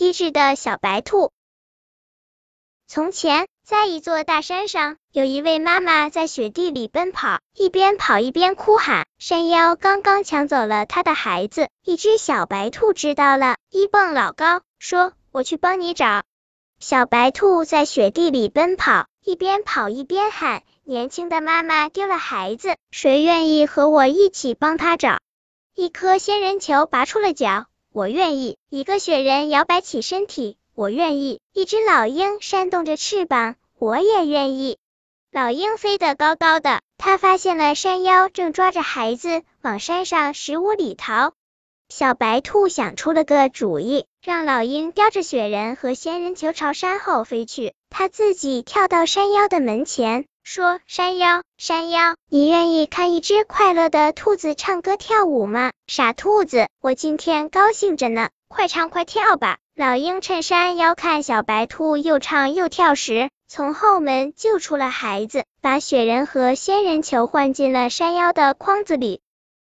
机智的小白兔。从前，在一座大山上，有一位妈妈在雪地里奔跑，一边跑一边哭喊：“山妖刚刚抢走了她的孩子！”一只小白兔知道了，一蹦老高，说：“我去帮你找。”小白兔在雪地里奔跑，一边跑一边喊：“年轻的妈妈丢了孩子，谁愿意和我一起帮她找？”一颗仙人球拔出了脚，我愿意；一个雪人摇摆起身体。我愿意，一只老鹰扇动着翅膀，我也愿意。老鹰飞得高高的，它发现了山妖正抓着孩子往山上石屋里逃。小白兔想出了个主意，让老鹰叼着雪人和仙人球朝山后飞去，他自己跳到山妖的门前，说：“山妖，山妖，你愿意看一只快乐的兔子唱歌跳舞吗？”傻兔子，我今天高兴着呢，快唱快跳吧。老鹰趁山妖看小白兔又唱又跳时，从后门救出了孩子，把雪人和仙人球换进了山妖的筐子里。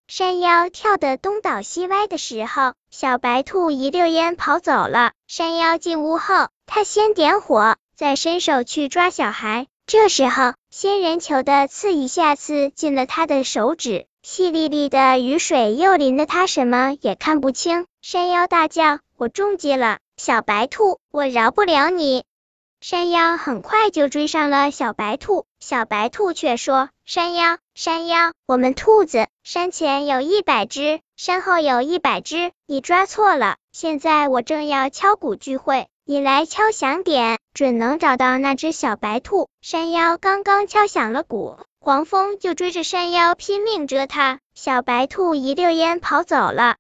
山妖跳得东倒西歪的时候，小白兔一溜烟跑走了。山妖进屋后，他先点火，再伸手去抓小孩。这时候，仙人球的刺一下刺进了他的手指，淅沥沥的雨水又淋得他什么也看不清。山妖大叫：“我中计了！”小白兔，我饶不了你！山妖很快就追上了小白兔，小白兔却说：“山妖，山妖，我们兔子山前有一百只，山后有一百只，你抓错了。现在我正要敲鼓聚会，你来敲响点，准能找到那只小白兔。”山妖刚刚敲响了鼓，黄蜂就追着山妖拼命蛰它，小白兔一溜烟跑走了。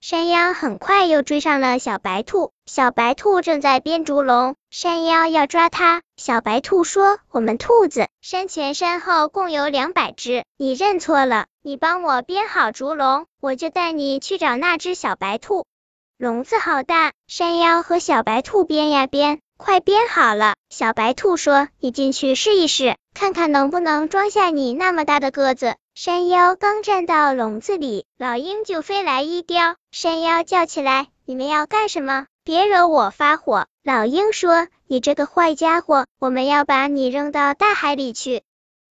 山妖很快又追上了小白兔，小白兔正在编竹笼，山妖要抓它。小白兔说：“我们兔子山前山后共有两百只，你认错了。你帮我编好竹笼，我就带你去找那只小白兔。笼子好大，山妖和小白兔编呀编，快编好了。小白兔说：你进去试一试，看看能不能装下你那么大的个子。”山妖刚站到笼子里，老鹰就飞来一叼。山妖叫起来：“你们要干什么？别惹我发火！”老鹰说：“你这个坏家伙，我们要把你扔到大海里去。”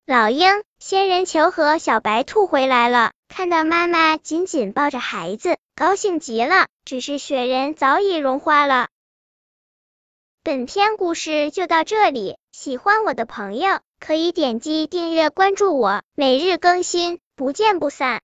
老鹰、仙人球和小白兔回来了，看到妈妈紧紧抱着孩子，高兴极了。只是雪人早已融化了。本篇故事就到这里，喜欢我的朋友。可以点击订阅关注我，每日更新，不见不散。